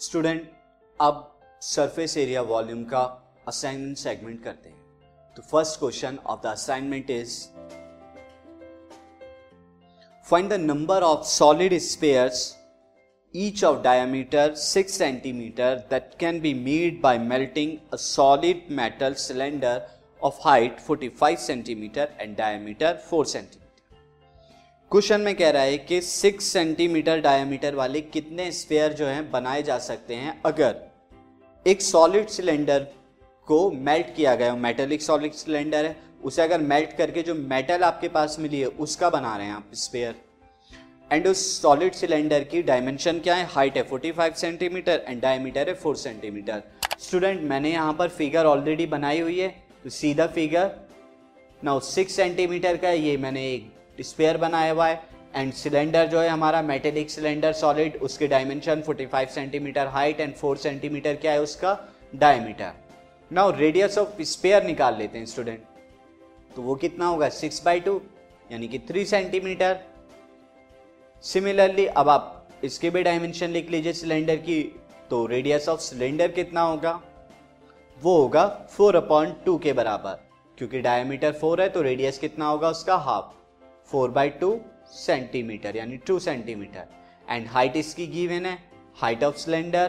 Student अब surface area volume का assignment segment करते हैं। तो first question of the assignment is find the number of solid spheres each of diameter six centimetre that can be made by melting a solid metal cylinder of height 45 centimetre and diameter four centimetre question में कह रहा है कि six centimetre diameter वाले कितने spare जो हैं बनाए जा सकते हैं? अगर एक सॉलिड सिलेंडर को मेल्ट किया गया मेटेलिक सॉलिड सिलेंडर है, उसे अगर मेल्ट करके जो मेटल आपके पास मिली है, उसका बना रहे हैं आप स्पेयर एंड उस सॉलिड सिलेंडर की डायमेंशन क्या है? हाइट है 45 सेंटीमीटर एंड डायमीटर है 4 सेंटीमीटर स्टूडेंट मैंने यहाँ पर फिगर ऑलरेडी बनाई हुई है। तो सीधा फिगर ना सिक्स सेंटीमीटर का ये मैंने एक स्पेयर बनाया हुआ है एंड सिलेंडर जो है हमारा मेटेलिक सिलेंडर सॉलिड उसके dimension 45 centimetre height and 4 centimetre क्या है उसका? Diameter now radius of sphere निकाल लेते हैं स्टूडेंट तो वो कितना होगा? सिक्स बाई टू यानी कि थ्री सेंटीमीटर सिमिलरली अब आप इसके भी डायमेंशन लिख लीजिए सिलेंडर की तो रेडियस ऑफ़ सिलेंडर कितना होगा? वो होगा फोर अपॉइंट टू के बराबर. क्योंकि डायमीटर फोर है तो रेडियस कितना होगा उसका? Half four by two centimetre, यानी टू सेंटीमीटर। एंड हाइट इसकी गिवन है हाइट ऑफ़ सिलेंडर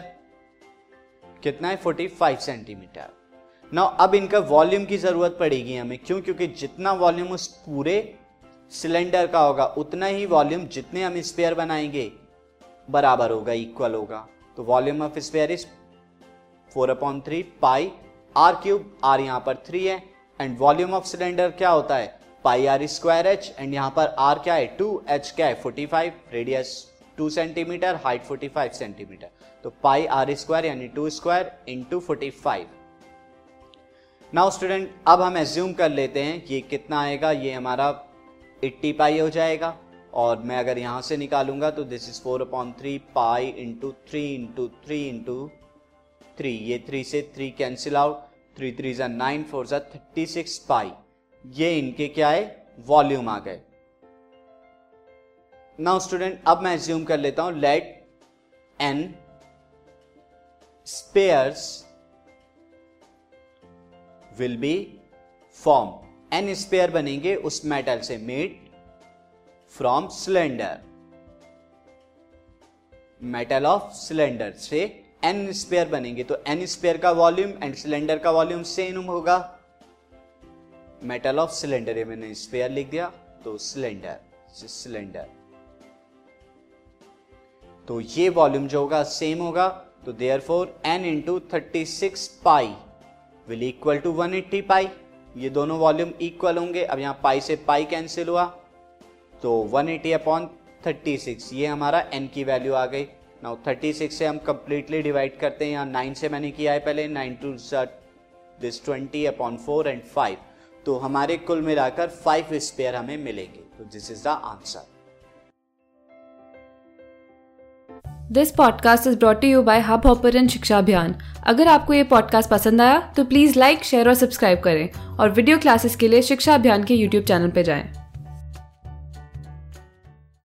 कितना है? फोर्टी फाइव सेंटीमीटर ना अब इनका वॉल्यूम की ज़रूरत पड़ेगी हमें। क्यों? क्योंकि जितना वॉल्यूम उस पूरे सिलेंडर का होगा, उतना ही वॉल्यूम जितने हम स्पेयर बनाएँगे, बराबर होगा इक्वल होगा। तो volume of sphere is four upon three pi r cube r यहाँ पर थ्री है। एंड वॉल्यूम ऑफ़ सिलेंडर क्या होता है? Pi r square h and यहाँ पर आर क्या है? टू एच क्या है? Forty five radius two centimetre height forty five centimetre तो पाई आर स्क्वायर यानी two square into forty five now student अब हम एज्यूम कर लेते हैं कि कितना आएगा? ये हमारा एट्टी पाई हो जाएगा और मैं अगर यहाँ से निकालूँगा तो this is four upon three pi into three into three into three ये थ्री से three cancel out three three ज़ा नाइन फोर ज़ा थर्टी सिक्स पाई ये इनके क्या है? वॉल्यूम आ गए। नाउ स्टूडेंट अब मैं एज्यूम कर लेता हूँ let n spheres will be form n sphere बनेंगे उस मेटल से made from cylinder metal of cylinder से एन स्पेयर बनेंगे तो एन स्पेयर का वॉल्यूम एंड सिलेंडर का वॉल्यूम सेम होगा। मेटल ऑफ़ सिलेंडर ये मैंने स्पेयर लिख दिया तो सिलेंडर सिलेंडर। तो ये वॉल्यूम जो होगा, सेम होगा तो there four n into thirty six pi will equal to one eighty pi ये दोनों वॉल्यूम इक्वल होंगे। अब यहाँ पाई से पाई कैंसिल हुआ तो one eighty upon thirty six ये हमारा एन की वैल्यू आ गई। नाउ थर्टी सिक्स से हम कंप्लीटली डिवाइड करते हैं। यहाँ नाइन से मैंने किया है पहले nine two this twenty upon four and five तो हमारे कुल मिलाकर फाइव स्पेयर हमें मिलेंगे। तो this is the answer this podcast is brought you by Hub Hopper Shiksha Abhiyan अगर आपको ये पॉडकास्ट पसंद आया तो प्लीज़ लाइक शेयर और सब्सक्राइब करें। और वीडियो क्लासेस के लिए शिक्षा अभियान के यूट्यूब चैनल पर जाएँ।